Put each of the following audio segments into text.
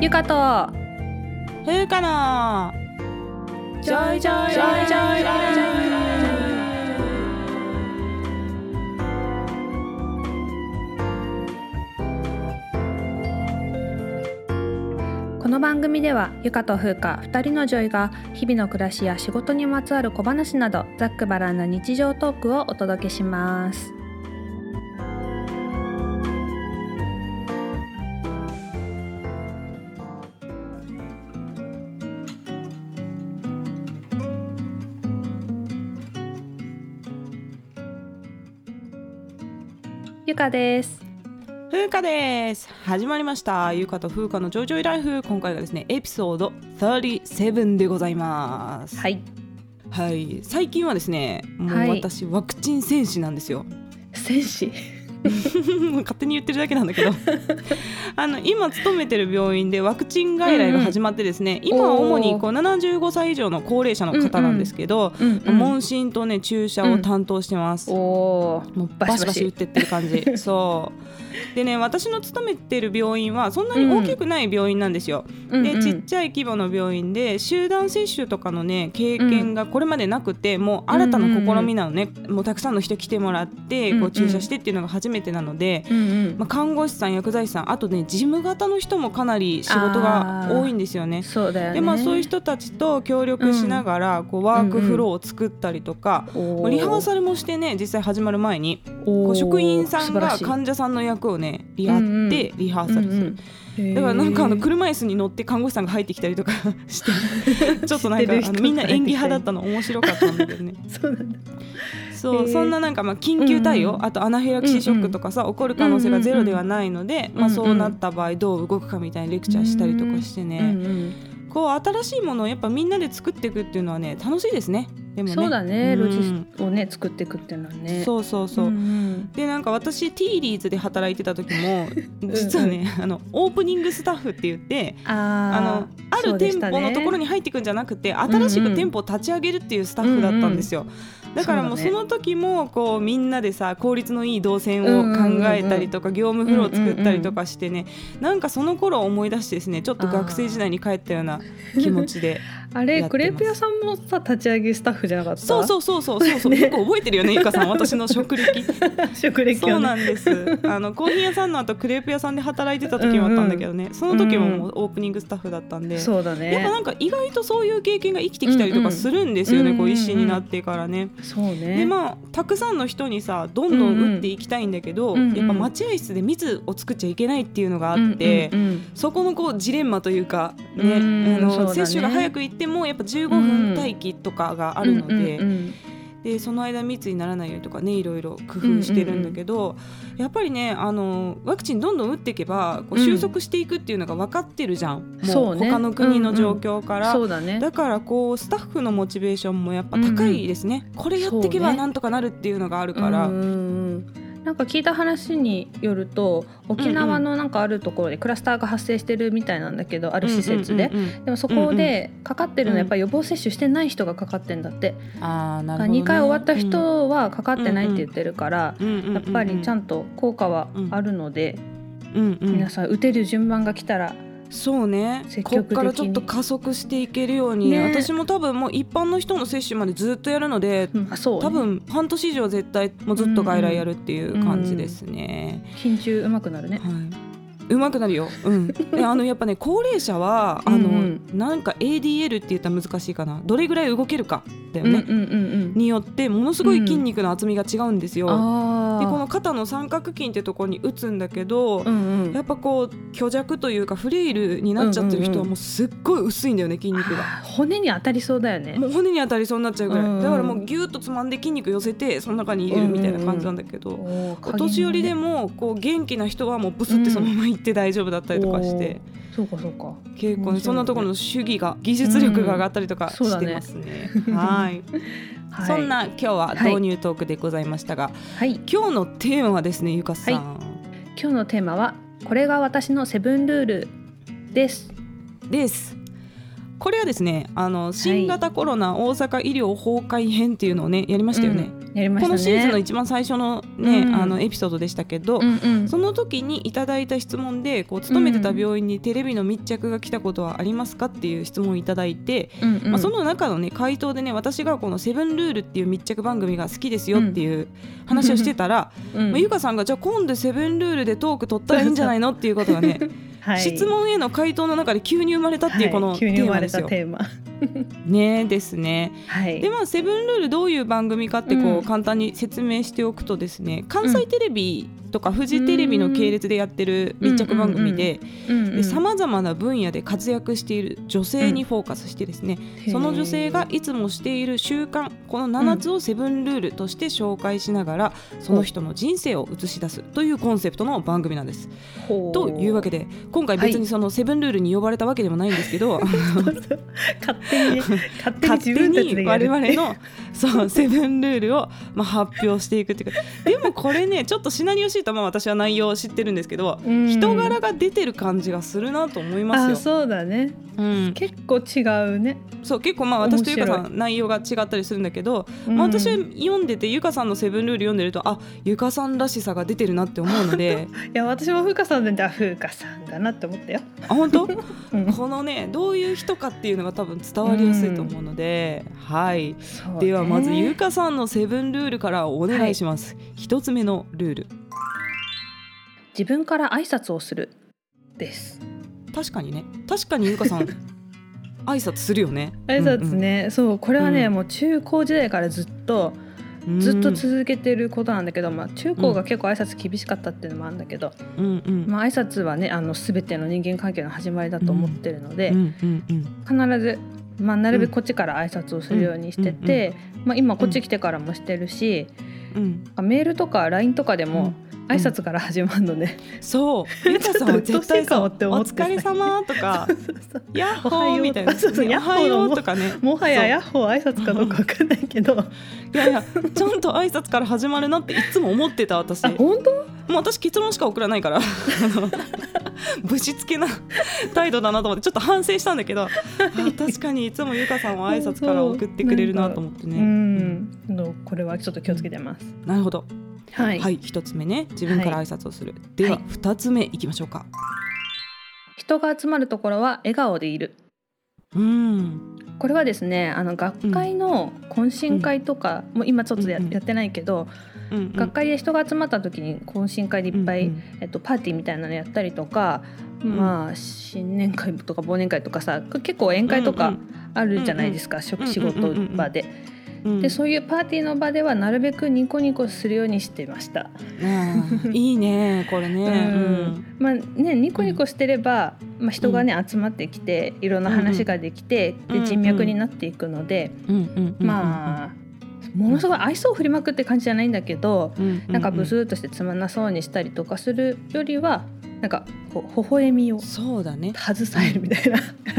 ゆかと。ふうかな。ジョイジョイ。ジョイジョイこの番組ではゆかとふうか2人のジョイが日々の暮らしや仕事にまつわる小話などざっくばらんな日常トークをお届けしますゆかです。ふうかです。始まりました。ゆうかとふうかのジョイジョイライフ。今回がですねエピソード37でございます。はい。はい。最近はですねもうはい。私、ワクチン戦士なんですよ。戦士？勝手に言ってるだけなんだけど。あの今勤めてる病院でワクチン外来が始まってですね、今は主にこう75歳以上の高齢者の方なんですけど、うん問診とね注射を担当してます、おおもうバシバシ打ってってる感じ。そう。でね私の勤めてる病院はそんなに大きくない病院なんですよ、でちっちゃい規模の病院で集団接種とかのね経験がこれまでなくて、もう新たな試みなのね、もうたくさんの人来てもらってうんうこうん。注射してっていうのが初めてなので、うんうん。まあ、看護師さん薬剤師さんあとね事務方の人もかなり仕事が多いんですよね。そうだよね。でまあ、そういう人たちと協力しながら、こうワークフローを作ったりとか、おまあリハーサルもしてね実際始まる前にこう職員さんが患者さんの役をねやってうんうん。リハーサルする、うんうん。だからなんかあの車椅子に乗って看護師さんが入ってきたりとか して ちょっとなんかみんな演技派だったの面白かったんだけどね。そうなんだそう、そんななんかまあ緊急対応、うんうん。あとアナフィラキシーショックとかさ、起こる可能性がゼロではないので、うんうんまあ、そうなった場合どう動くかみたいなレクチャーしたりとかしてね、うんうんこう新しいものをやっぱみんなで作っていくっていうのはね楽しいですね。でもね。そうだね、うん。ロジスをね作っていくっていうのはね。そうそうそう、んんでなんか私ティーリーズで働いてた時も実はね あのオープニングスタッフって言ってああのある店舗のところにに入っていくんじゃなくて新しく店舗を立ち上げるっていうスタッフだったんですよ。だからもうその時もこうみんなでさ効率のいい動線を考えたりとか業務フローを作ったりとかしてねなんかその頃を思い出してですねちょっと学生時代に帰ったような気持ちで あれクレープ屋さんもさ立ち上げスタッフじゃなかった？そうそうそうそうそうそう、ねよく覚えてるよねゆかさん。私の職歴。食歴そうなんです。あのコーヒー屋さんの後クレープ屋さんで働いてた時もあったんだけどね、その時ももうオープニングスタッフだったんで、そうだね。やっぱなんか意外とそういう経験が生きてきたりとかするんですよね、うんうん。こう医師になってからね。そうね。でまあたくさんの人にさどんどん打っていきたいんだけど、うんうんやっぱ待合室で密を作っちゃいけないっていうのがあって、うんうんうんそこのこうジレンマというか、ねうんあのね。接種が早く行ってもやっぱ15分待機とかがあるので,、うんうんうんでその間密にならないようにとかねいろいろ工夫してるんだけど、やっぱりねあのワクチンどんどん打っていけばこううん。収束していくっていうのが分かってるじゃん、もそうね。他の国の状況から。そうだね。だからこうスタッフのモチベーションもやっぱ高いですね、これやっていけばなんとかなるっていうのがあるから、うんうんうんなんか聞いた話によると沖縄のなんかあるところでクラスターが発生してるみたいなんだけどある施設で、うんうんうんうんでもそこでかかってるのはやっぱり予防接種してない人がかかってんだって、あーなるほど、ね、2回終わった人はかかってないって言ってるから、うんうんうんうんやっぱりちゃんと効果はあるので、うんうん。皆さん打てる順番が来たらそうね。こっからちょっと加速していけるように、ね。私も多分もう一般の人の接種までずっとやるので、うん。あそうね。多分半年以上は絶対もうずっと外来やるっていう感じですね。緊張うまくなるね。はい。うまくなるよ。うん。であのやっぱね高齢者はあの、うんうんなんか ADL って言ったら難しいかな。どれぐらい動けるかだよね。うんうんうんうん。によってものすごい筋肉の厚みが違うんですよ。ああ。でこの肩の三角筋ってところに打つんだけど、うんうん。やっぱこう虚弱というかフレイルになっちゃってる人はもうすっごい薄いんだよね筋肉が。あー骨に当たりそうだよね。もう骨に当たりそうになっちゃうぐらい、うんうんだからもうギュッとつまんで筋肉寄せてその中に入れるみたいな感じなんだけど、おーお年寄りで。もこう元気な人はもうブスってそのまま行って大丈夫だったりとかして、そうかそうか。結構ねそんなところの主義が技術力が上がったりとかしてますね。はい、はいそんな今日は導入トークでございましたが、はい。今日のテーマはですねゆかさん、今日のテーマはこれが私のセブンルールです。です。これはですねあの新型コロナ大阪医療崩壊編っていうのをねやりましたよね。ね。このシーズンの一番最初のね、うん。あのエピソードでしたけど、うんうん。その時にいただいた質問でこう勤めてた病院にテレビの密着が来たことはありますかっていう質問をいただいて、うんうん。まあ、その中のね回答でね私がこの「セブンルール」っていう密着番組が好きですよっていう話をしてたら、うんまあ、ゆかさんがじゃあ今度「セブンルール」でトーク取ったらいいんじゃないのっていうことがね、はい。質問への回答の中で急に生まれたっていうこのはいテ急に生まれーマですよ。たテーマ ねですね。はいでまあ「セブンルール」どういう番組かってこう、うん簡単に説明しておくとですね関西テレビとかフジテレビの系列でやってる密着番組でさまざまな分野で活躍している女性にフォーカスしてですね、その女性がいつもしている習慣この7つをセブンルールとして紹介しながら、その人の人生を映し出すというコンセプトの番組なんです。というわけで今回別にそのセブンルールに呼ばれたわけでもないんですけど、勝手に勝手に勝手に我々のそうセブンルールをまあ発表していくっていうか。でもこれねちょっとシナリオシートはまあ私は内容を知ってるんですけど、うん。人柄が出てる感じがするなと思いますよ。あそうだね。うん、結構違うね、そう結構まあ私とゆかさ面ん内容が違ったりするんだけど、うん。まあ、私は読んでてゆかさんの「セブンルール」読んでるとあゆかさんらしさが出てるなって思うので いや私も風花さんであ風花さんだなって思ったよ、あ本当？うん。このねどういう人かっていうのが多分伝わりやすいと思うので、はい。ね。ではまずゆかさんの「セブンルール」からお願いします、一つ目のルール自分から挨拶をする。です。確かにね。確かにゆかさん 挨拶するよね。挨拶ね、そう。これはね、うん。もう中高時代からずっとうん。うんずっと続けてることなんだけど、まあ、中高が結構挨拶厳しかったっていうのもあるんだけど、うんうん。まあ挨拶はねあの全ての人間関係の始まりだと思ってるので、うんうんうん必ず、まあ、なるべくこっちから挨拶をするようにしてて、まあ、今こっち来てからもしてるし、うん。メールとか LINE とかでも挨拶から始まるので、そう。ゆかさんは絶対ちょそうお疲れ様とか ヤッホーみたいな。そうそうおはようとかね。もはやヤッホー挨拶かどうかわかんないけど。あいやいやちゃんと挨拶から始まるなっていつも思ってた私。も本当？う私結論しか送らないから。ぶしつけな態度だなと思ってちょっと反省したんだけど。あ確かにいつもゆかさんは挨拶から送ってくれるなと思ってうねん。のこれはちょっと気をつけてます。なるほどはい、はい一つ目ね自分から挨拶をする、でははい。二つ目いきましょうか。人が集まるところは笑顔でいる。うん。これはですねあの学会の懇親会とか、もう今ちょっとや,、うんやってないけど、うんうん。学会で人が集まった時に懇親会でいっぱい、うんうんえっと、パーティーみたいなのやったりとか、まあ新年会とか忘年会とかさ結構宴会とかあるじゃないですか、職仕事場で。うんでそういうパーティーの場ではなるべくニコニコするようにしてました。いいねこれね、うん。まあね、ニコニコしてれば、まあ、人がね、集まってきていろんな話ができて、うん。で人脈になっていくので、うん。うん。うん。まあものすごい愛想を振りまくって感じじゃないんだけど、うん。なんかブスーっとしてつまんなそうにしたりとかするよりはなんかこう微笑みをそうだね。携えるみたいな。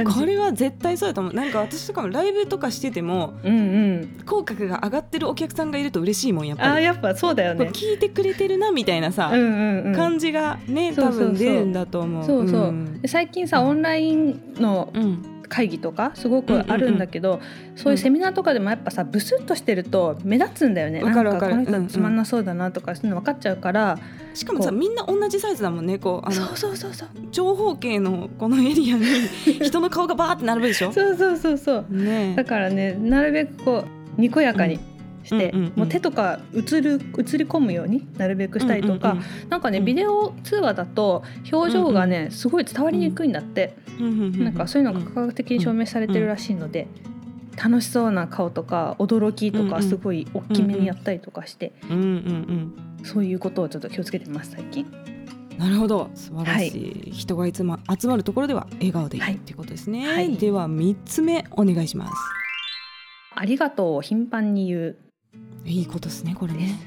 これは絶対そうだと思う。なんか私とかもライブとかしててもうんうん、口角が上がってるお客さんがいると嬉しいもんやっあぱり。ーやっぱそうだよね。聞いてくれてるなみたいなさ、うんうんうん、感じがね多分出るんだと思う。そうそう、ん。で最近さオンラインのうん会議とかすごくあるんだけど、そういうセミナーとかでもやっぱさブスッとしてると目立つんだよね。わかるわかる。なんこのうんうん。人つまんなそうだなとかそういうの分かっちゃうから、しかもさみんな同じサイズだもんねこうあのそうそうそうそう。長方形のこのエリアに 人の顔がバーって並ぶでしょ？そうそうそうそう。ねだからねなるべくこうにこやかにして、うんうんうん。もう手とか映る映り込むようになるべくしたりとか、なんかねうんビデオ通話だと表情がね、すごい伝わりにくいんだって、ななんかそういうのが科学的に証明されてるらしいので、楽しそうな顔とか驚きとうんうん。かすごい大きめにやったりとかして、うんうんうん。そういうことをちょっと気をつけてます最近。なるほど。素晴らしい、人がいつも集まるところでは笑顔でいいはい。っていうことですね、はい。では三つ目お願いします。ありがとうを頻繁に言う。いいことですねこれね、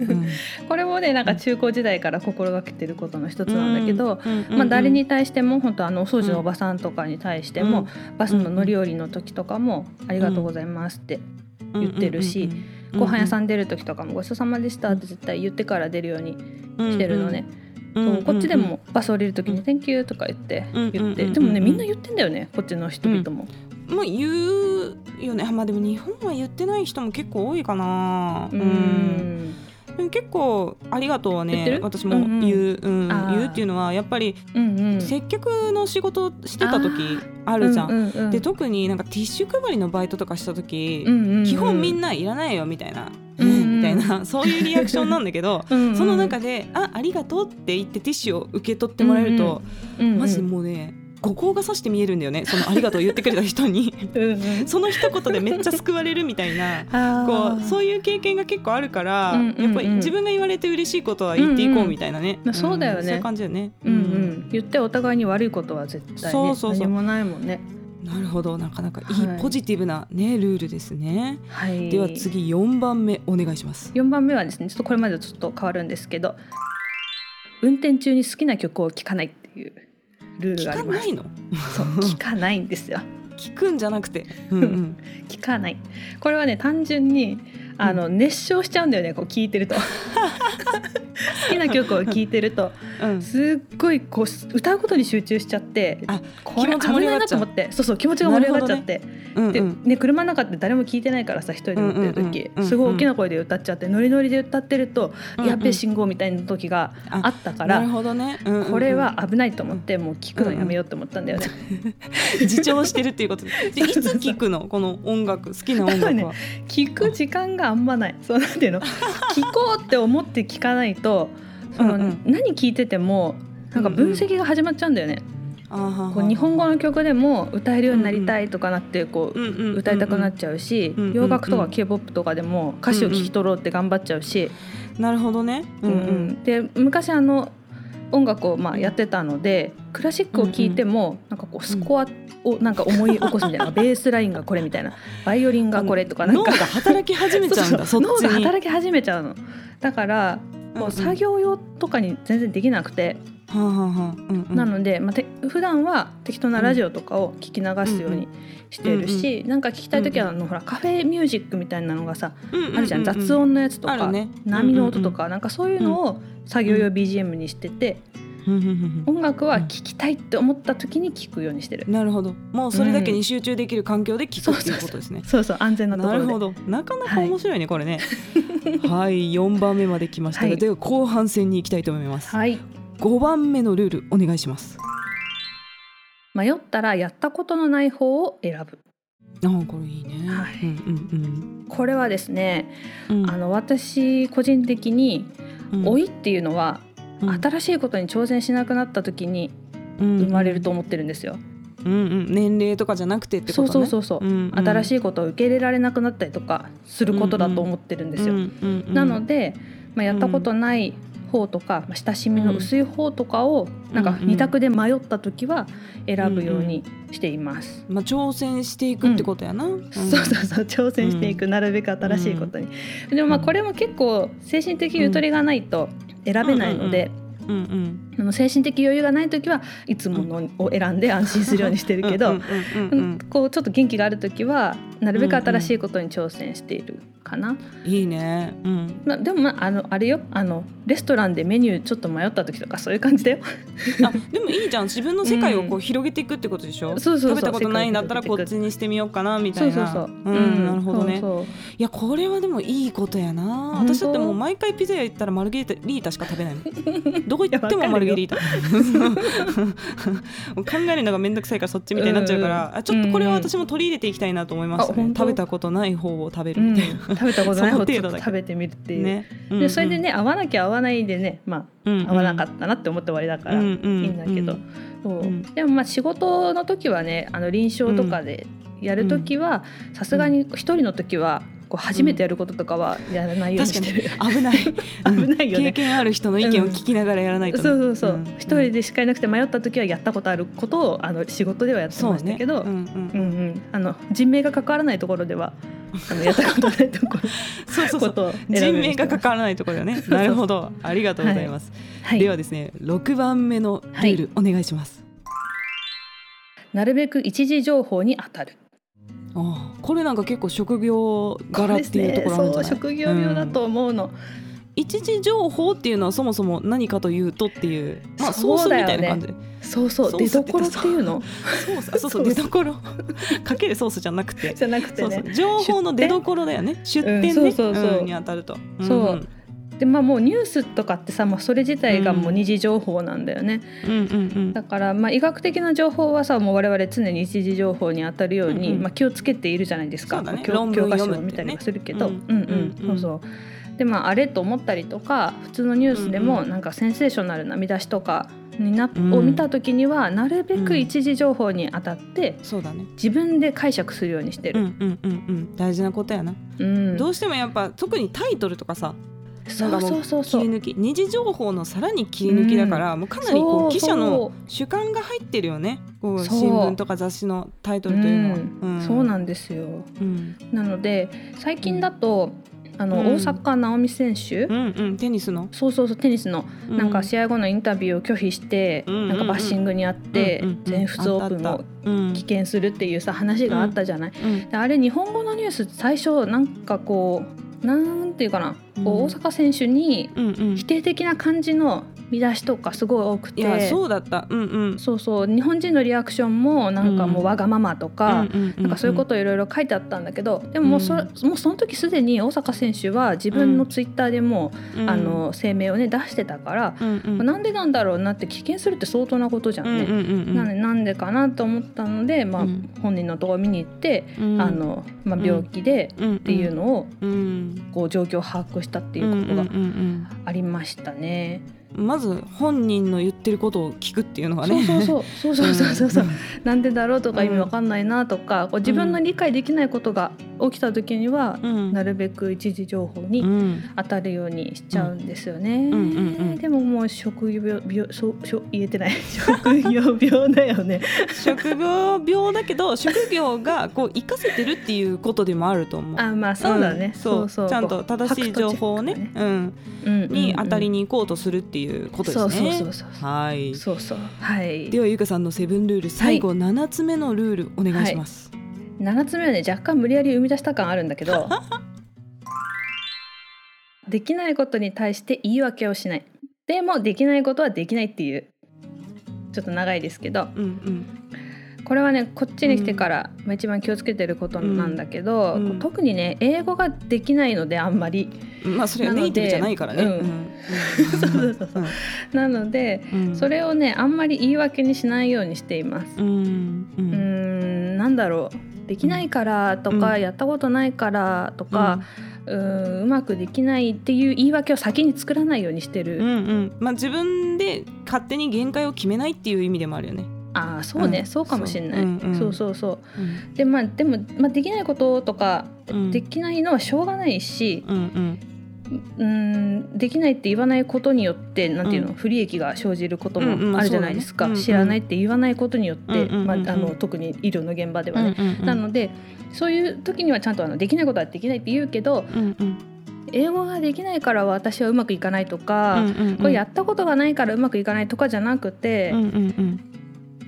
うん。これもねなんか中高時代から心がけてることの一つなんだけど、うん。うん。うん。まあ、誰に対しても本当あのお掃除のおばさんとかに対しても、バスの乗り降りの時とかも「ありがとうございます」って、言ってるしご飯屋さんん出る時とかも「ごちそうさまでした」って絶対言ってから出るようにしてるのね、うん。そうこっちでもバス降りる時に「Thank you」とか言ってうん。言って、うんでもねみんな言ってんだよねこっちの人々も。まあ言うよね。あまあでも日本は言ってない人も結構多いかな。うん。でも結構「ありがとう」はね私も言う、うんあー。言うっていうのはやっぱりうんうん。接客の仕事してた時あるじゃん。うんうんうん。で特になんかティッシュ配りのバイトとかした時、うんうんうん。基本みんないらないよみたいな、うんうん。みたいなそういうリアクションなんだけど うんうんその中で「あありがとう」って言ってティッシュを受け取ってもらえると、うんうん。マジでもうね五光がさして見えるんだよね。その「ありがとう」言ってくれた人に。その一言でめっちゃ救われるみたいな。こうそういう経験が結構あるから、うんうんうん。やっぱり自分が言われて嬉しいことは言っていこうみたいなね、うんうん。そうだよね。そういう感じだよね、うんうん、言ってお互いに悪いことは絶対ねそうそうそう。何もないもんね。なるほど。なかなかいはい。いポジティブな、ねルールですね、はい、では次4番目お願いします。4番目はですねちょっとこれまでとちょっと変わるんですけど運転中に好きな曲を聴かないっていうルール聞があります。かないの？そう聞かないんですよ。聞くんじゃなくて、うんうん、聞かない。これはね単純にあの、熱唱しちゃうんだよねこう聞いてると。好きな曲を聴いてると。うん。すっごいこう歌うことに集中しちゃってあこれ気持ち盛り上がっちゃう危ないなと思ってそうそう気持ちが盛り上がっちゃって、でうんうん。ね、車の中って誰も聞いてないからさ一人で乗ってる時、すごい大きな声で歌っちゃってノリノリで歌ってると、うんうん。やっべえ信号みたいな時があったから、なるほどね、うんうんうん。これは危ないと思ってもう聞くのやめようと思ったんだよね。自重してるっていうこと。ででいつ聞くの？この音楽好きな音楽は、聞く時間があんまない。そうなんていうの？聞こうって思って聞かないとその、うんうん。何聞いててもなんか分析が始まっちゃうんだよね。あーはーはーこう日本語の曲でも歌えるようになりたいとかなってこう、うんうんうんうん歌いたくなっちゃうし、うんうんうん洋楽とか k p o p とかでも歌詞を聞き取ろうって頑張っちゃうし、なるほどね、うんうん。うん。で昔あの音楽をまあやってたのでクラシックを聴いてもなんかこうスコアをなんか思い起こすみたいな、ベースラインがこれみたいなバイオリンがこれとかなんか。働き始めちゃうんだ そっち脳がに働き始めちゃうの。だからうんうもうん作業用とかに全然できなくて、うんなので、まあ、て普段は適当なラジオとかを聞き流すようにしてるし、なんか聞きたい時はあの、ほらカフェミュージックみたいなのがさ、あるじゃん雑音のやつとか、ね波の音とか、なんかそういうのを作業用 BGM にしてて、音楽は聴きたいって思った時に聞くようにしてる、なるほど。もうそれだけに集中できる環境で聞くっていうことですね、そうそう安全なところで。なるほど。なかなか面白いね、これね。はい4番目まで来ましたが、はい。では後半戦に行きたいと思います、はい5番目のルールお願いします。迷ったらやったことのない方を選ぶ。ああこれいいね、はい。うんこれはですね、うん。うんあの私個人的にうん。老いっていうのは、うん。新しいことに挑戦しなくなった時にうん生まれると思ってるんですよ。うんうん、年齢とかじゃなくてってことね。そうそうそうそう、うんうん。新しいことを受け入れられなくなったりとかすることだと思ってるんですよ。うんうんうん。なので、まあ、やったことない方とか、まあ親しみの薄い方とかを、なんかうんうん。二択で迷った時は選ぶようにしています。まあ、挑戦していくってことやな、うん。そうそうそう。挑戦していく、なるべく新しいことに、でもまあこれも結構精神的ゆとりがないと選べないので、うんうんあの精神的余裕がない時はいつものを選んで安心するようにしてるけど、うんうんうんうん。こうちょっと元気がある時はなるべく新しいことに挑戦しているかな。いいね、うん、まあ、でもまああのあれよ。あのレストランでメニューちょっと迷った時とかそういう感じだよ。あでもいいじゃん。自分の世界をこう広げていくってことでしょ、そうそうそう。食べたことないんだったらこっちにしてみようかなみたいな。そうそうそう。うんなるほどね。いやこれはでもいいことやな。私だってもう毎回ピザ屋行ったらマルゲリータしか食べないの どこ行ってもマルゲリータ。考えるのがめんどくさいからそっちみたいになっちゃうから、あちょっとこれは私も取り入れていきたいなと思いましたね食べたことない方を食べうんるみたいな、食べたことない方ちょっその程度だけと食べてみるっていう。ね、うんうん。でそれでね合わなきゃ合わないでねまあ合わなかったなって思って終わりだからいいんだけど、そう。うん。でもまあ仕事の時はねあの臨床とかでやる時はさすがに一人の時はこう初めてやることとかはやらないようにしてる。に。危ない。危ないよね。経験ある人の意見を聞きながらやらないと。ね、そうそうそう、ん。一人でしかいなくて迷った時はやったことあることをあの仕事ではやってましたけど、うんうん。うんうん、あの人命が関わらないところではあのやったことないところ そうそうそう。人。命が関わらないところよね。なるほど。ありがとうございます、はい、ではですね6番目のルール、お願いします。なるべく一時情報に当たるああこれなんか結構職業柄っていうところあるんじゃない？そう職業病だと思うの、一時情報っていうのはそもそも何かというとっていう。まあソースみたいな感じ。そうそう出どころっていうの？そうそう出どころかけるソースじゃなくて。じゃなくてそうそねう。情報の出どころだよね。出店。ね、うんそうそうそう。んに当たると。そうでまあもうニュースとかってさ、まあ、それ自体がもう二次情報なんだよね、うんうんうん。だからまあ医学的な情報はさもう我々常に一次情報に当たるように、うんうん。まあ、気をつけているじゃないですか、ね。教教科書を見たりはするけど、ううんん、うんうん。そうそう。でまああれと思ったりとか普通のニュースでもうんうん。なんかセンセーショナルな見出しとかにな、うん。を見た時にはなるべくうん。一次情報に当たってそうだね。自分で解釈するようにしてうんる。うんうんうん。大事なことやな、うん。どうしてもやっぱ特にタイトルとかさそうそうそう切そう。り抜き。二次情報のさらに切り抜きだから、もうかなりこう記者の主観が入ってるよね。こう新聞とか雑誌のタイトルというのは、うん。そうなんですよ。うん。なので最近だとあの、うん。大坂なおみ選手、うんうん。テニスの？そうそうそうテニスの。うなんか試合後のインタビューを拒否して、うんうんうん。なんかバッシングにあって、うんうんうん。全仏オープンを棄権するっていうさ話があったじゃない。うん。であれ日本語のニュース最初なんかこうなんていうかな、こううん。大坂選手に否定的な感じの見出しとかすごい多くて。いやそうだった。うんうん。そうそう。日本人のリアクションもなんかもうわがままとか、なんかそういうこといろいろ書いてあったんだけどでももうそ,、うん。もうその時すでに大坂選手は自分のツイッターでも、うん。あの声明をね出してたから、うんうん。なんでなんだろうなって棄権するって相当なことじゃんね。うんうんうんなんでなんでかなと思ったので、まあうん。本人のところ見に行って、うん。あのまあ、病気でうんっていうのをうん。こう状況を把握したっていうことがありましたね。うんまず本人の言ってることを聞くっていうのがね。そうそうそう。そうそうそうそう、ん。なんでだろうとか意味わかんないなとか、こう自分の理解できないことが起きた時には、うん。なるべく一時情報にうん。当たるようにしちゃうんですよね。ん。うん。うん。でももう職業病病そう言えてない。職業病だよね。職業病だけど職業がこう活かせてるっていうことでもあると思う。あまあそうだね。ん。そう。ちゃんと正しい情報をね、うん、うん。うん。うん。に当たりに行こうとするっていうことですね。そうそうそうそうはい。そうそう。はい。ではゆかさんのセブンルール最後七つ目のルールお願いします。7つ目はね若干無理やり生み出した感あるんだけど できないことに対して言い訳をしない。でもできないことはできないっていう。ちょっと長いですけど。うんこれはねこっちに来てから、まあ一番気をつけてることなんだけど、うん。特にね英語ができないのであんまり。うん。まあそれはネイティブじゃないからね。なのでそうそうそうそう。なのでうん。それをねあんまり言い訳にしないようにしています。うん。ううーんんなんだろう。できないからとか、うん。やったことないからとか、うーんうまくできないっていう言い訳を先に作らないようにしてる、うんうん。まあ自分で勝手に限界を決めないっていう意味でもあるよね。ああそうね、うん。そうかもしれない、そう。うんうん。そうそうそう。うん。でまあでも、まあ、できないこととか、うん。できないのはしょうがないしうんうん。できないって言わないことによってなんていうの、うん。不利益が生じることもあるじゃないですか、そうんうん。知らないって言わないことによって、うんうんうんうん。まあ、あの特に医療の現場ではね、うんうんうん。なのでそういう時にはちゃんとあのできないことはできないって言うけどうんうん。英語ができないから私はうまくいかないとか、うんうんうん。これやったことがないからうまくいかないとかじゃなくて、うんうん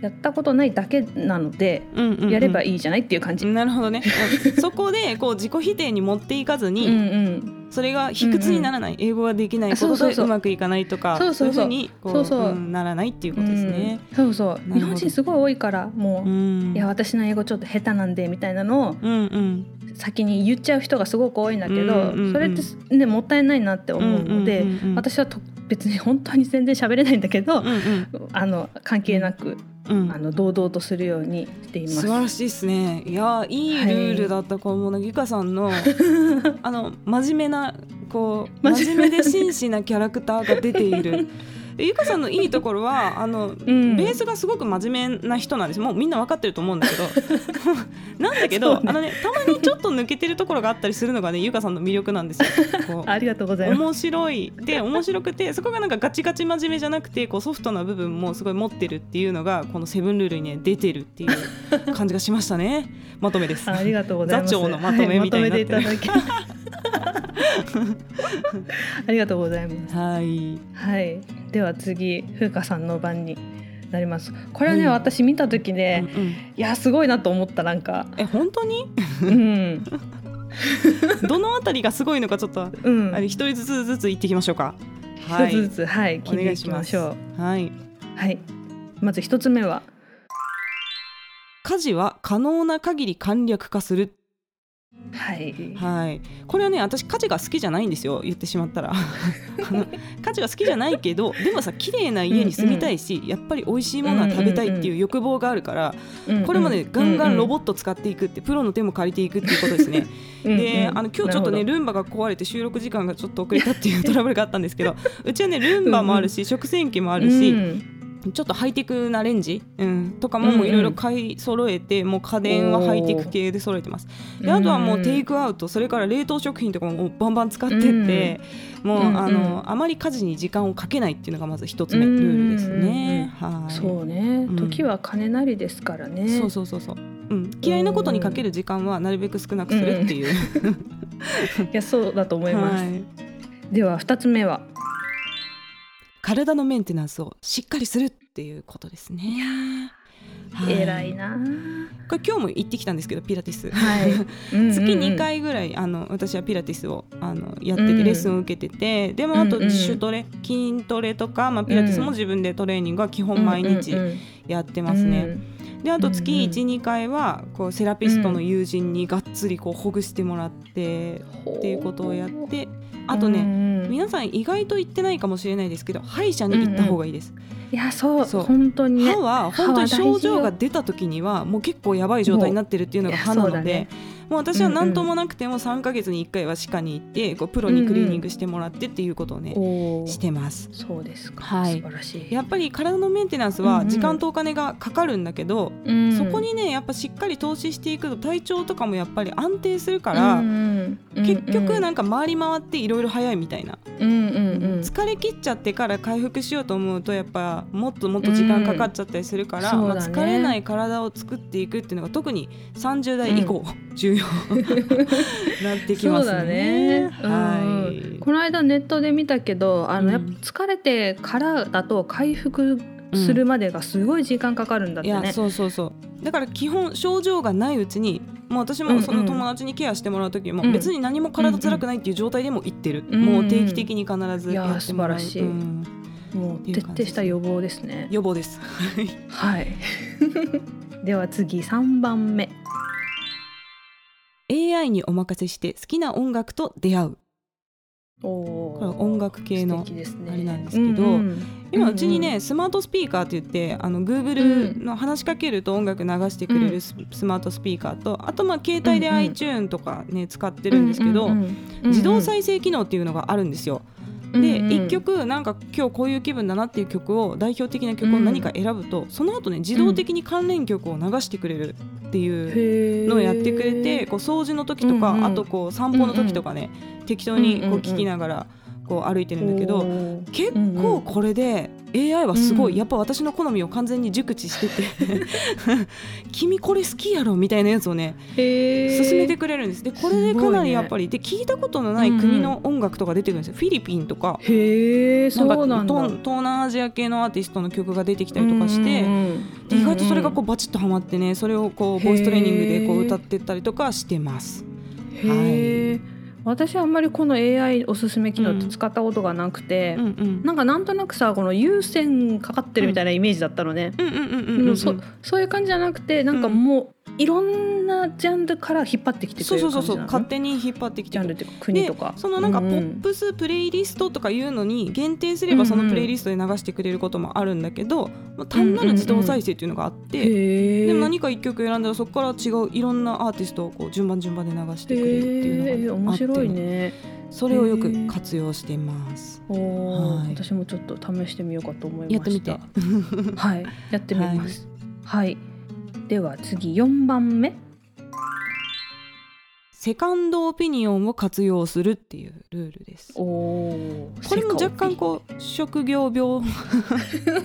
やったことないだけなので、うんうんうん。やればいいじゃないっていう感じ。なるほどね、う んそこでこう自己否定に持っていかずに、うんうん、それが卑屈にならない、英語ができない。ことでうまくいかないとかそうそうそう。いうふうにこうそうそう。んならないっていうことですね。うん。そうそう。日本人すごい多いからもう、うん。いや私の英語ちょっと下手なんでみたいなのをうんうん。先に言っちゃう人がすごく多いんだけど、うんうんうん。それってねもったいないなって思うので、うんうんうんうん。私はと別に本当に全然喋れないんだけど、うんうん。あの関係なく、うんあの堂々とするようにしています。素晴らしいですね。いやいいルールだったかもな、ゆかさんの あの真面目なこう真面目真面目で真摯なキャラクターが出ている。でゆかさんのいいところは あの、ん。ベースがすごく真面目な人なんです。もうみんな分かってると思うんだけど。なんだけど、ね。あのねたまにちょっと抜けてるところがあったりするのがねゆかさんの魅力なんですよ。こう ありがとうございます。面白い。で面白くてそこがなんかガチガチ真面目じゃなくてこうソフトな部分もすごい持ってるっていうのがこのセブンルールにね出てるっていう感じがしましたね。まとめです。あありがとうございます。座長のまとめみたいになってる。はいま ありがとうございます。はい。はい。では次風花さんの番になります。これはね、はい私見た時うんね、うん。いやすごいなと思ったなんか、え本当に？うん、どのあたりがすごいのかちょっと、うん、あれ一人ずつずつ言っていきましょうか。はい、一つずつはい聞いていきましょう。はい、はい、まず一つ目は。家事は可能な限り簡略化するはい、はい、これはね私家事が好きじゃないんですよ。言ってしまったら。家事は好きじゃないけどでもさ綺麗な家に住みたいし、うんうん、やっぱり美味しいものは食べたいっていう欲望があるから、うんうん、これもねガンガンロボット使っていくってプロの手も借りていくっていうことですね。であの今日ちょっとねルンバが壊れて収録時間がちょっと遅れたっていうトラブルがあったんですけどうちはねルンバもあるし食洗機もあるし、うんちょっとハイテクなレンジ、うん、とかもいろいろ買い揃えて、うんうん、もう家電はハイテク系で揃えてます。であとはもうテイクアウトそれから冷凍食品とかもバンバン使ってって、うん、もう、うんうん、あのあまり家事に時間をかけないっていうのがまず一つ目ルールですね、はい、そうね、時は金なりですからね。そうそうそう。そう、うん、嫌いなことにかける時間はなるべく少なくするっていう、いやそうだと思います、はい、では二つ目は？体のメンテナンスをしっかりするっていうことですね。はい、偉いなこれ今日も行ってきたんですけどピラティス、はい、月2回ぐらいあの私はピラティスをあのやっててレッスンを受けてて、でもあと自主トレ、筋トレとか、まあ、ピラティスも自分でトレーニングは基本毎日やってますね。であと月12回はこうセラピストの友人にがっつりこうほぐしてもらってっていうことをやってあとね、皆さん意外と言ってないかもしれないですけど歯医者に行った方がいいです。いやそうそう。本当に、ね、歯は本当に症状が出た時にはもう結構やばい状態になってるっていうのが歯なので。もう私は何ともなくても3か月に1回は歯科に行ってこうプロにクリーニングしてもらってっていうことをね、うんうん、してます。そうですか、はい、素晴らしい。やっぱり体のメンテナンスは時間とお金がかかるんだけど、うん。うん、そこにねやっぱしっかり投資していくと体調とかもやっぱり安定するから、うんうん、結局なんか回り回っていろいろ早いみたいな、うんうんうん、疲れ切っちゃってから回復しようと思うとやっぱもっともっと時間かかっちゃったりするから、うん。ね、まあ、疲れない体を作っていくっていうのが特に30代以降、重要なってきますね。ねはい、この間ネットで見たけどあの、やっぱ疲れてからだと回復するまでがすごい時間かかるんだってね。そうそうそうだから基本症状がないうちにもう私もその友達にケアしてもらう時も別に何も体辛くないっていう状態でも行ってる、うんうん、もう定期的に必ずやってもらう。いうん、もう徹底した予防ですね。予防です。はい。では次3番目。AI にお任せして好きな音楽と出会う。おこれ音楽系のあれなんですけど、今うちにね、スマートスピーカーって言ってあの Google の話しかけると音楽流してくれるス,、マートスピーカーとあとまあ携帯で iTune とかね使ってるんですけど、自動再生機能っていうのがあるんですよ。で、うんうん、1曲なんか今日こういう気分だなっていう曲を代表的な曲を何か選ぶと、うん、その後ね自動的に関連曲を流してくれるっていうのをやってくれて、こう掃除の時とか、あとこう散歩の時とかね、適当にこう聞きながらこう歩いてるんだけど、結構これで AI はすごい、やっぱ私の好みを完全に熟知してて 君これ好きやろみたいなやつをね進めてくれるんです。でこれでかなりやっぱり、で聞いたことのない国の音楽とか出てくるんですよ、フィリピンとか。へそうなんだ。東南アジア系のアーティストの曲が出てきたりとかして、意外とそれがこうバチッとはまってねそれをこうボイストレーニングでこう歌ってったりとかしてます。はい私はあんまりこの AI おすすめ機能って使ったことがなくて、うんうん、なんかなんとなくさこの有線かかってるみたいなイメージだったのね。そういう感じじゃなくてなんかもういろんなジャンルから引っ張ってきてくれるそうそうそう勝手に引っ張ってきてジャンルって国とか。そのなんかポップスプレイリストとかいうのに限定すればそのプレイリストで流してくれることもあるんだけど、うんうん、単なる自動再生っていうのがあって、うんうん、でも何か一曲選んだらそこから違ういろんなアーティストをこう順番順番で流してくれるっていうのがあって、面白いね。それをよく活用しています。はい、私もちょっと試してみようかと思いました。やってみて。はい、やってみます。はい、はい、では次4番目。セカンドオピニオンを活用するっていうルールです。これも若干こう職業病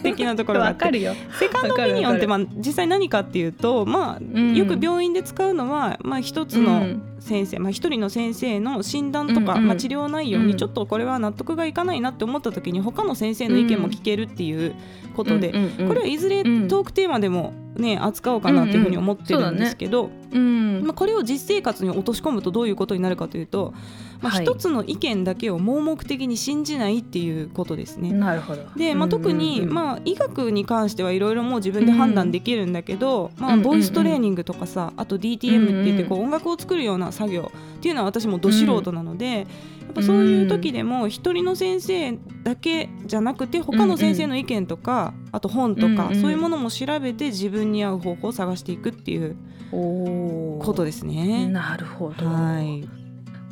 的なところがあって。セカンドオピニオンってまあ実際何かっていうと、まあ、よく病院で使うのは、まあ、一つの先生、まあ、一人の先生の診断とか、まあ、治療内容にちょっとこれは納得がいかないなって思った時に他の先生の意見も聞けるっていうことで、これはいずれトークテーマでもね扱おうかなっていうふうに思ってるんですけど、うん、ね、まあ、これを実生活に落とし込むとどういうことになるかというと、まあ、一つの意見だけを盲目的に信じないっていうことですね。なるほど。で、まあ、特に、まあ、医学に関してはいろいろもう自分で判断できるんだけど、まあ、ボイストレーニングとかさあと DTM って言ってこう音楽を作るような作業っていうのは私もど素人なので、やっぱそういう時でも一人の先生だけじゃなくて他の先生の意見とか、あと本とか、そういうものも調べて自分に合う方法を探していくっていうことですね。なるほど、はい。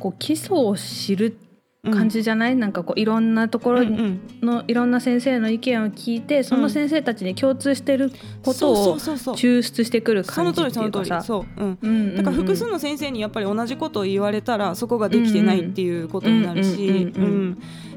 こう基礎を知る感じじゃない、うん、なんかこういろんなところのいろんな先生の意見を聞いてその先生たちに共通してることを抽出してくる感じっていうかさ。そう、うん、だから複数の先生にやっぱり同じことを言われたらそこができてないっていうことになるし。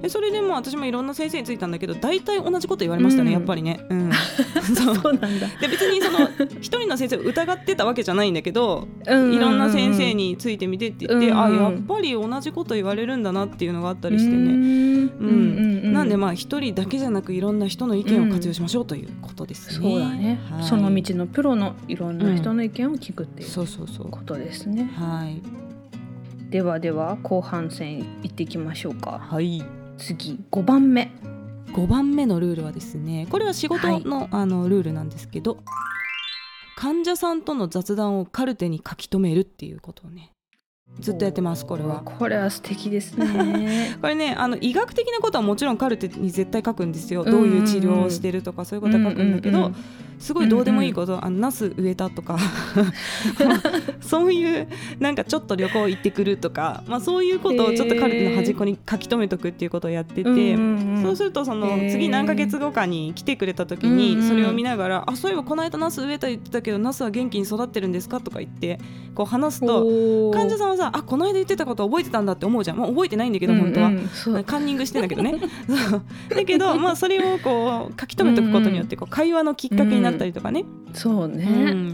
それでも私もいろんな先生についたんだけど大体同じこと言われましたね、やっぱりね。うん、そう。なんだ。で別にその一人の先生を疑ってたわけじゃないんだけど、いろんな先生についてみてって言って、あやっぱり同じこと言われるんだなっていうのがあったりしてね。うんなんでまあ一人だけじゃなくいろんな人の意見を活用しましょうということですね。そうだね、はい、その道のプロのいろんな人の意見を聞くっていうことですね。はい。ではでは後半戦いっていきましょうか。はい。次5番目。5番目のルールはですねこれは仕事のはい、あのルールなんですけど患者さんとの雑談をカルテに書き留めるっていうことをねずっとやってますこれは。これは素敵ですね。これねあの医学的なことはもちろんカルテに絶対書くんですよ。どういう治療をしてるとかそういうことは書くんだけど、すごいどうでもいいこと、うんうん、あのナス植えたとか。そういうなんかちょっと旅行行ってくるとか、まあ、そういうことをちょっとカルテの端っこに書き留めとくっていうことをやってて、そうするとその次何ヶ月後かに来てくれた時にそれを見ながら「あそういえばこの間ナス植えた言ってたけどナスは元気に育ってるんですか?」とか言ってこう話すと患者さんはさ「あこの間言ってたこと覚えてたんだ」って思うじゃん、まあ、覚えてないんだけど本当は、うんう。ん、カンニングしてんだけどね。だけど、まあ、それをこう書き留めとくことによってこう会話のきっかけになったりとかね、うん、そうね、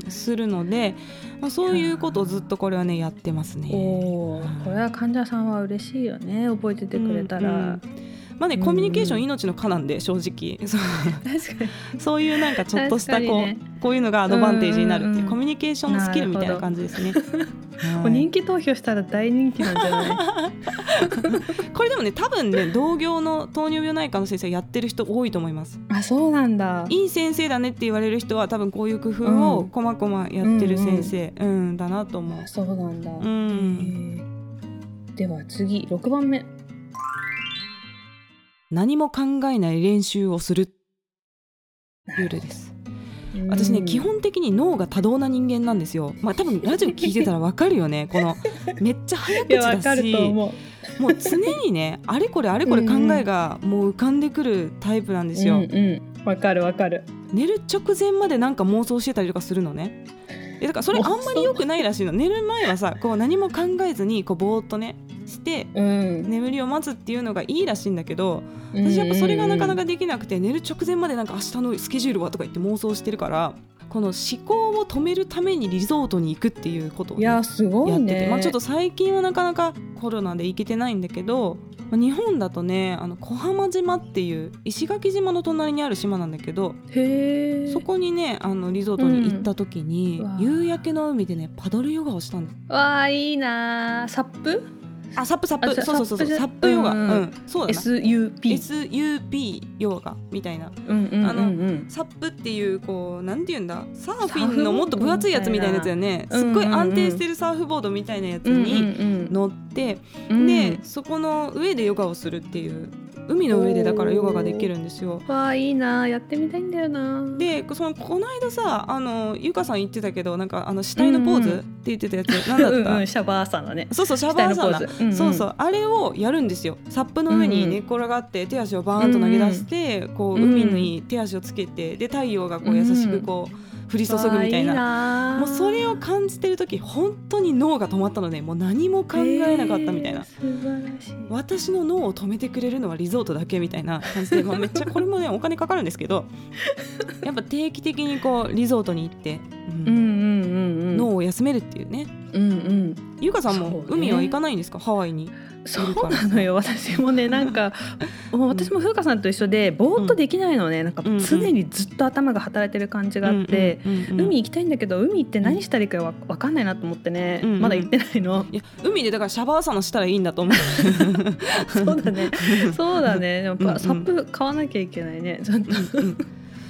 うん、するので、まあ、そういうことをずっとこれはねやってますね。おこれは患者さんは嬉しいよね。覚えててくれたら。うんうんまあね、コミュニケーション命の課なんで正直。そうそういうなんかちょっとしたこうね、こういうのがアドバンテージになるっていうコミュニケーションスキルみたいな感じですね。はい、人気投票したら大人気なんじゃない？これでもね多分ね同業の糖尿病内科の先生やってる人多いと思います。あそうなんだ。いい先生だねって言われる人は多分こういう工夫をこまこまやってる先生、うん、うんうん、だなと思う。そうなんだ、うん、では次6番目。何も考えない練習をするルールです。私ね基本的に脳が多動な人間なんですよ。まあ多分ラジオ聞いてたらわかるよね このめっちゃ早口だしもう常にねあれこれあれこれ考えがもう浮かんでくるタイプなんですよ。わ、うんうん、かるわかる。寝る直前までなんか妄想してたりとかするのね。えだからそれあんまり良くないらしいの寝る前はさこう何も考えずにこうぼーっとねして、うん、眠りを待つっていうのがいいらしいんだけど私やっぱそれがなかなかできなくて寝る直前までなんか明日のスケジュールはとか言って妄想してるからこの思考を止めるためにリゾートに行くっていうことを、ね、いやすごい、ね、やってて、まあ、ちょっと最近はなかなかコロナで行けてないんだけど、まあ、日本だとねあの小浜島っていう石垣島の隣にある島なんだけどそこにねあのリゾートに行った時に、うん、夕焼けの海でねパドルヨガをしたんだわあいいなサップ？あサップサップ。そうそうそうサップヨガ、うん、うん、そうだな。SUP SUP ヨガみたいな、うんうん、あのサップっていうこうなんていうんだ？サーフィンのもっと分厚いやつみたいなやつだよね。すっごい安定してるサーフボードみたいなやつに乗って、でそこの上でヨガをするっていう海の上でだからヨガができるんですよ。わあいいなやってみたいんだよな。でそのこの間さあのゆかさん言ってたけどなんかあの死体のポーズって言ってたやつ、うんうん、なんだった？うん、うん、シャバーサのね。そうそうシャバーサの、うんうん、そうそうあれをやるんですよ。サップの上に寝っ転がって手足をバーンと投げ出して、うんうん、こう海に手足をつけてで太陽がこう優しくこう。うん降り注ぐみたいな。もうそれを感じてる時本当に脳が止まったのでもう何も考えなかったみたいな、私の脳を止めてくれるのはリゾートだけみたいな感じで、まあ、めっちゃこれもねお金かかるんですけどやっぱ定期的にこうリゾートに行って、うん、うんうんうん、脳を休めるっていうねうんうん。ゆかさんも海は行かないんですか、ね、ハワイに。そうなのよ。私もねなんか もう私も風花さんと一緒でぼーっとできないのね、うん、なんか常にずっと頭が働いてる感じがあって、海行きたいんだけど海行って何したらいいかわ分かんないなと思ってね、うんうん、まだ行ってないの。いや海でだからシャバーサナしたらいいんだと思う。そうだね。そうだね。やっぱサップ買わなきゃいけないね。ちょっと、うんうん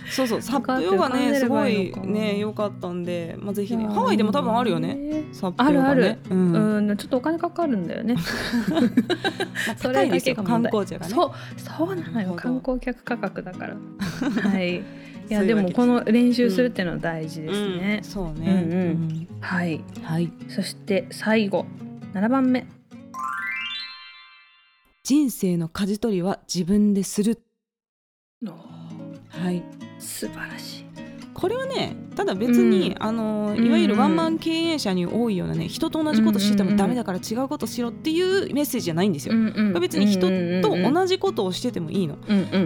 そうそうサップヨガねすごいね良かったんで、まあ、ぜひねハワイでも多分あるよねサップヨガ、ね、あるある、うん、うんちょっとお金かかるんだよね。それだけ観光地がね。そうそうなのよ観光客価格だから。はい。いやで。もこの練習するっていうのは大事ですね、うん、そうね、うんうん、はい、はい、そして最後7番目。人生の舵取りは自分でする。はい素晴らしい。これはねただ別に、うん、あのいわゆるワンマン経営者に多いようなね人と同じことしててもダメだから違うことしろっていうメッセージじゃないんですよ。別に人と同じことをしててもいいの。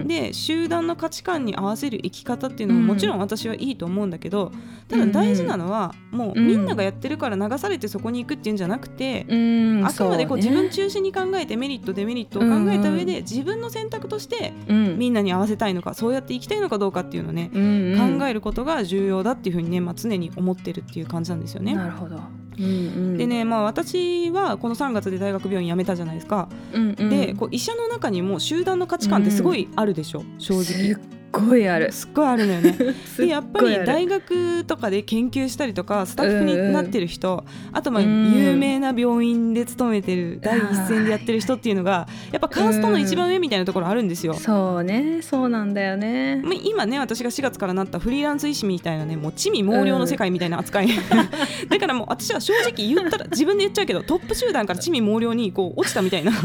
で集団の価値観に合わせる生き方っていうのももちろん私はいいと思うんだけどただ大事なのはもうみんながやってるから流されてそこに行くっていうんじゃなくて、うん、あくまでこう自分中心に考えてメリットデメリットを考えた上で自分の選択としてみんなに合わせたいのかそうやって生きたいのかどうかっていうのをね、考えることが重要だっていうふうにね、まあ、常に思ってるっていう感じなんですよね。なるほどうんうん、でね、まあ、私はこの3月で大学病院辞めたじゃないですか。うんうん、でこう医者の中にも集団の価値観ってすごいあるでしょ、うん、正直。ごいある。すっごいあるのよね。でやっぱり大学とかで研究したりとかスタッフになってる人、うん、あとまあ有名な病院で勤めてる第一線でやってる人っていうのがやっぱカーストの一番上みたいなところあるんですよ、うん、そうね。そうなんだよね。今ね私が4月からなったフリーランス医師みたいなねもう地味猛量の世界みたいな扱い、うん、だからもう私は正直言ったら自分で言っちゃうけどトップ集団から地味猛量にこう落ちたみたいな。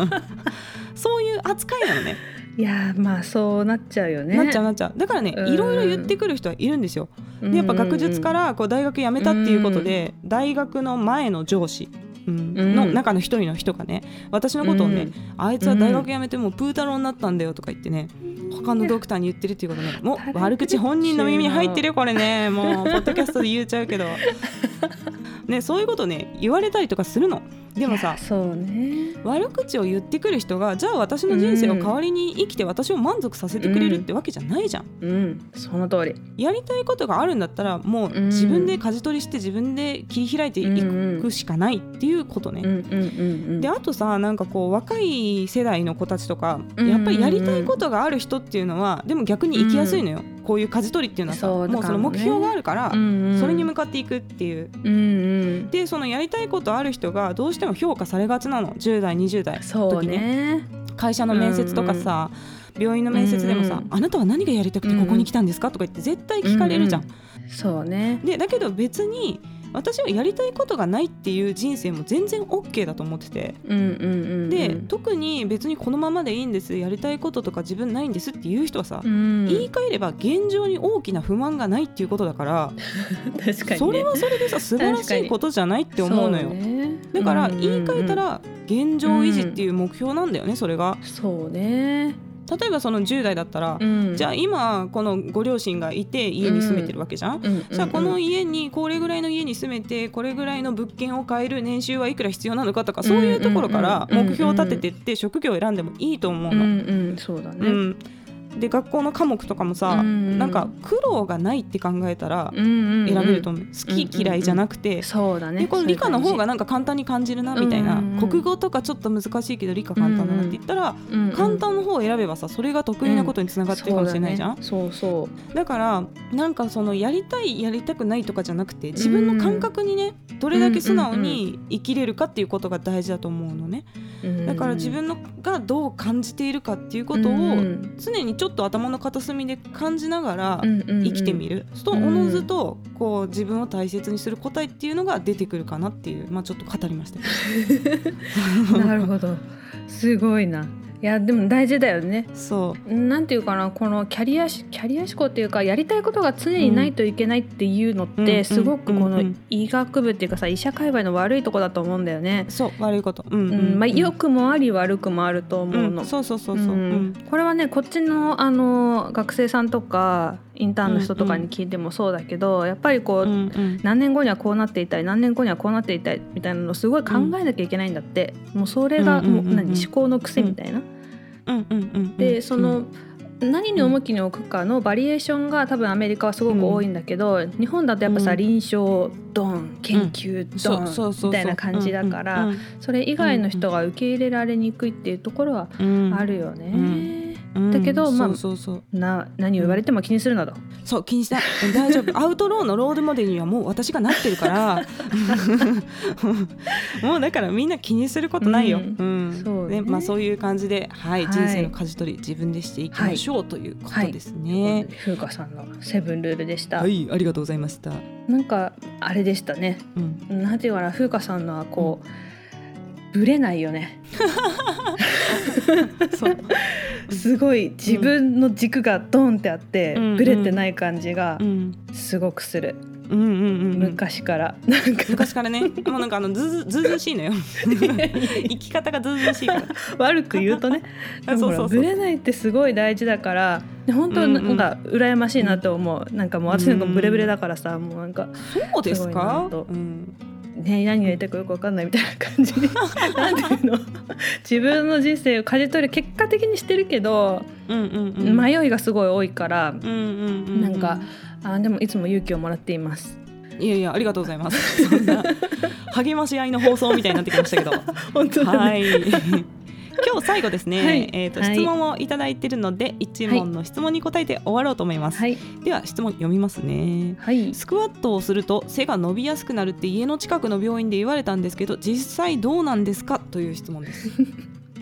そういう扱いなのねいやまあそうなっちゃうよね。なっちゃうなっちゃう。だからね、いろいろ言ってくる人はいるんですよ。でやっぱ学術からこう大学辞めたっていうことで、大学の前の上司うん、の中の一人の人がね私のことをね、うん、あいつは大学辞めてもプー太郎になったんだよとか言ってね他のドクターに言ってるっていうことね。もう悪口本人の耳に入ってるよこれね。もうポッドキャストで言っちゃうけど。ねそういうことね言われたりとかするの。でもさそうね。悪口を言ってくる人がじゃあ私の人生を代わりに生きて私を満足させてくれるってわけじゃないじゃん、うん、うん、その通り。やりたいことがあるんだったらもう自分で舵取りして自分で切り開いていくしかないっていうことね、であとさなんかこう若い世代の子たちとかやっぱりやりたいことがある人っていうのはでも逆に生きやすいのよ、こういう舵取りっていうのはさもうその目標があるから、それに向かっていくっていう、うんうん、でそのやりたいことある人がどうしても評価されがちなの。10代20代の時ね、ね、会社の面接とかさ、病院の面接でもさ、あなたは何がやりたくてここに来たんですか?」とか言って絶対聞かれるじゃん、そうね。でだけど別に私はやりたいことがないっていう人生も全然 OK だと思ってて、うんうんうんうん、で特に別にこのままでいいんですやりたいこととか自分ないんですっていう人はさ、うん、言い換えれば現状に大きな不満がないっていうことだから 確かに、ね、それはそれでさ素晴らしいことじゃないって思うのよ、ね、だから言い換えたら現状維持っていう目標なんだよね、それが。そうね例えばその10代だったら、うん、じゃあ今このご両親がいて家に住めてるわけじゃん、うん、じゃあこの家にこれぐらいの家に住めてこれぐらいの物件を買える年収はいくら必要なのかとかそういうところから目標を立ててって職業を選んでもいいと思うの。うん。うん、そうだね、で学校の科目とかもさ、うん、なんか苦労がないって考えたら選べると思う,、好き嫌いじゃなくて、そうだねこの理科の方がなんか簡単に感じるなみたいな、国語とかちょっと難しいけど理科簡単だなって言ったら、簡単の方を選べばさそれが得意なことにつながってるかもしれないじゃん、そうそう。だからなんかそのやりたいやりたくないとかじゃなくて自分の感覚にねどれだけ素直に生きれるかっていうことが大事だと思うのね、だから自分のがどう感じているかっていうことを常にちょっと頭の片隅で感じながら生きてみる、うん、とおのずとこう自分を大切にする答えっていうのが出てくるかなっていう、まあ、ちょっと語りました。なるほど。すごいないやでも大事だよね。そう。なんていうかなこのキャリアキャリア思考っていうかやりたいことが常にないといけないっていうのって、すごくこの医学部っていうかさ医者界隈の悪いとこだと思うんだよね。そう悪いこと、うんうんまあ、良くもあり悪くもあると思うの、そうそうそうそう、これはねこっちのあの学生さんとかインターンの人とかに聞いてもそうだけど、うんうん、やっぱりこう、うんうん、何年後にはこうなっていたい何年後にはこうなっていたいみたいなのをすごい考えなきゃいけないんだって、うん、もうそれがもう何思考の癖みたいな。でその、何に重きに置くかのバリエーションが多分アメリカはすごく多いんだけど、うん、日本だとやっぱさ、うん、臨床ドン研究ドン、みたいな感じだから、それ以外の人が受け入れられにくいっていうところはあるよね。だけど、まあそうそうな何を言われても気にするなと、そう気にしない。大丈夫。アウトローのロールモデルにはもう私がなってるから。もうだからみんな気にすることないよ、うん。そうね。まあ、そういう感じで、はい、人生の舵取り自分でしていきましょう、ということですね。風花さんのセブンルールでした。はい。ありがとうござい。ました。なんかあれでしたね。うん、なんてい。うかな風花さんのはこう、ぶれないよね。すごい自分の軸がドンってあって、うん、ぶれてない感じがすごくする。うんうんうん、昔から。なんか昔からね。もうなんかあのずずずしいのよ。生き方がずずしいから。悪く言うとね。そうそうそうぶれないってすごい大事だから本当なんか羨ましいなと思う、うん、なんかもう私なんかブレブレだからさもうなんかそうですか？うんね、何がやりたいかよく分かんないみたいな感じで なんていうの？自分の人生を舵取り結果的にしてるけど、うんうんうん、迷いがすごい多いから、うんうんうんうん、なんかあでもいつも勇気をもらっています。いやいやありがとうございます。そんな 励まし合いの放送みたいになってきましたけど。本当、ね、はい。今日最後ですね、はい、えっ、ー、と、はい、質問をいただいているので一問の質問に答えて終わろうと思います、はい、では質問読みますね、スクワットをすると背が伸びやすくなるって家の近くの病院で言われたんですけど実際どうなんですか？という質問です。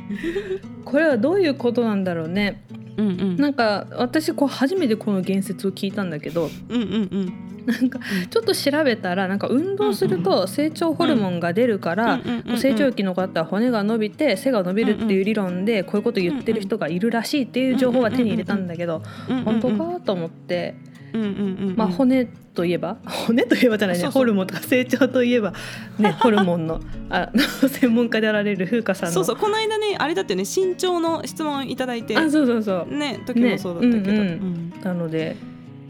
これはどういうことなんだろうね。うんうん、なんか私こう初めてこの言説を聞いたんだけど、うんうんうん、なんかちょっと調べたらなんか運動すると成長ホルモンが出るから成長期の方は骨が伸びて背が伸びるっていう理論でこういうこと言ってる人がいるらしいっていう情報は手に入れたんだけど本当かと思って、まあ骨といえば 骨といえばじゃないね。ホルモンとか成長といえばね ホルモンのあ 専門家であられる風花さんの。そうそう。この間ねあれだってね身長の質問いただいて。あそうそうそう。ね時もそうだったけど、ねうん。うん、なので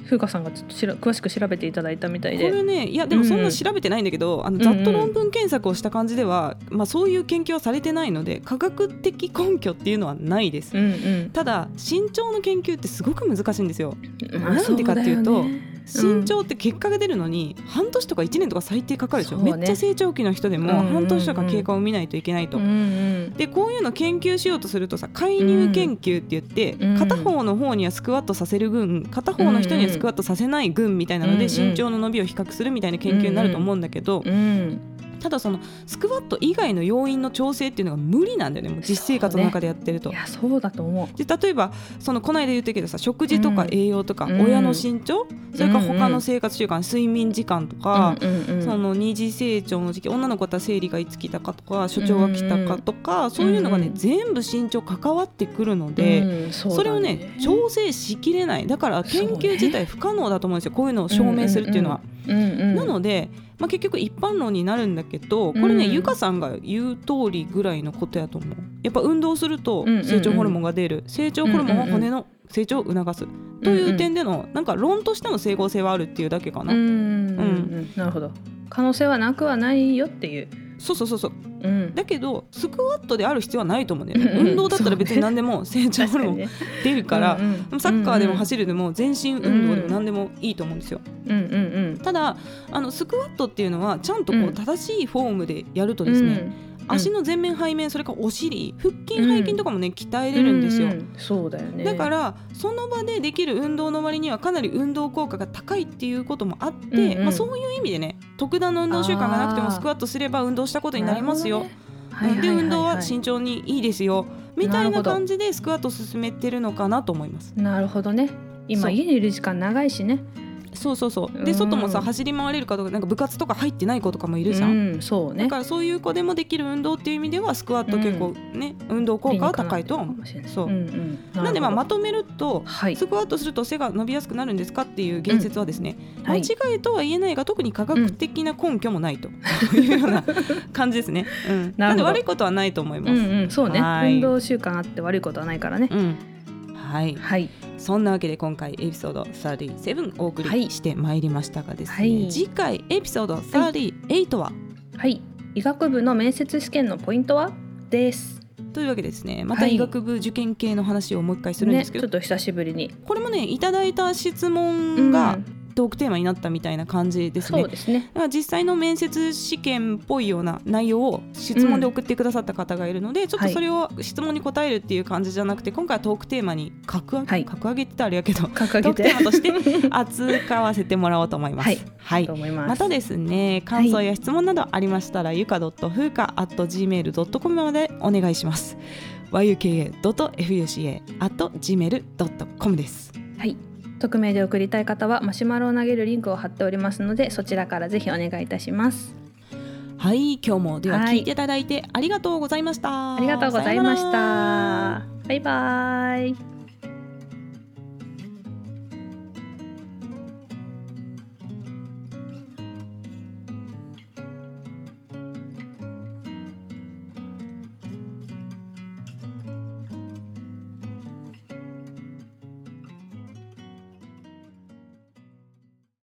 風花さんがちょっとしら詳しく調べていただいたみたいで。これねいやでもそんな調べてないんだけど、うん、あのざっと論文検索をした感じでは、うんうん、まあ、そういう研究はされてないので科学的根拠っていうのはないです、うんうん、ただ身長の研究ってすごく難しいんですよ。まあ、なんでかっていうと身長って結果が出るのに半年とか1年とか最低かかるでしょ、ね、めっちゃ成長期の人でも半年とか経過を見ないといけないと。うんうん、でこういうの研究しようとするとさ介入研究って言って、うん、片方の方にはスクワットさせる群片方の人にはスクワットさせない群みたいなので身長の伸びを比較するみたいな研究になると思うんだけど。うんただそのスクワット以外の要因の調整っていうのが無理なんだよねもう実生活の中でやってると。ね、いやそうだと思う。で例えばそのこの間言ったけどさ食事とか栄養とか、親の身長、うん、それから他の生活習慣、うん、睡眠時間とか、うん、その二次成長の時期女の子だったら生理がいつ来たかとか所長が来たかとか、そういうのがね、全部身長関わってくるので、そそれをね調整しきれない。だから研究自体不可能だと思うんですよ。こういうのを証明するっていうのは。なのでまあ、結局一般論になるんだけどこれね、うん、ゆかさんが言う通りぐらいのことやと思う。やっぱ運動すると成長ホルモンが出る、成長ホルモンは骨の成長を促す、という点でのなんか論としての整合性はあるっていうだけかな。うん、うん、なるほど。可能性はなくはないよっていうそうそうそうそう、うん、だけどスクワットである必要はないと思うね、うん、運動だったら別に何でも 成長ホルモン出るからね、サッカーでも走るでも全身運動でも何でもいいと思うんですよ、うんうんうん、ただあのスクワットっていうのはちゃんとこう正しいフォームでやるとですね、足の前面背面それからお尻腹筋背筋とかもね、鍛えれるんですよ、うんうん、そうだよね。だからその場でできる運動の割にはかなり運動効果が高いっていうこともあって、うんうん、まあ、そういう意味でね特段の運動習慣がなくてもスクワットすれば運動したことになりますよ、で運動は慎重にいいですよ。みたいな感じでスクワット進めてるのかなと思います。なるほどね。今家にいる時間長いしねそうそうそう。で、外もさ走り回れるかとかなんか部活とか入ってない子とかもいるじゃん、うん、そうね。だからそういう子でもできる運動っていう意味ではスクワット結構ね、うん、運動効果は高いと思う。そう、うんうん、なんでまあまとめると、はい、スクワットすると背が伸びやすくなるんですかっていう言説はですね、うん。はい、間違いとは言えないが特に科学的な根拠もないというような感じですね、うん、なんで悪いことはないと思います、うんうん、そうね。運動習慣あって悪いことはないからね、はい、はいそんなわけで今回エピソード37お送りしてまいりましたがですね、はい、次回エピソード38は、はい、医学部の面接試験のポイントは？です。というわけですねまた医学部受験系の話をもう一回するんですけど、ね、ちょっと久しぶりに。これもねいただいた質問が、うんトークテーマになったみたいな感じですね。そうですね。実際の面接試験っぽいような内容を質問で送ってくださった方がいるので、うん、ちょっとそれを質問に答えるっていう感じじゃなくて、今回はトークテーマに格上げ、はい、格上げてたあれやけどトークテーマとして扱わせてもらおうと思います。はい、はい、またですね感想や質問などありましたら、はい、ゆか .fuka.gmail.com までお願いします。yuka.fuca.gmail.com です。はい匿名で送りたい方はマシュマロを投げるリンクを貼っておりますのでそちらからぜひお願いいたします。はい今日もでは聞いていただいてありがとうございました、ありがとうございました。バイバイ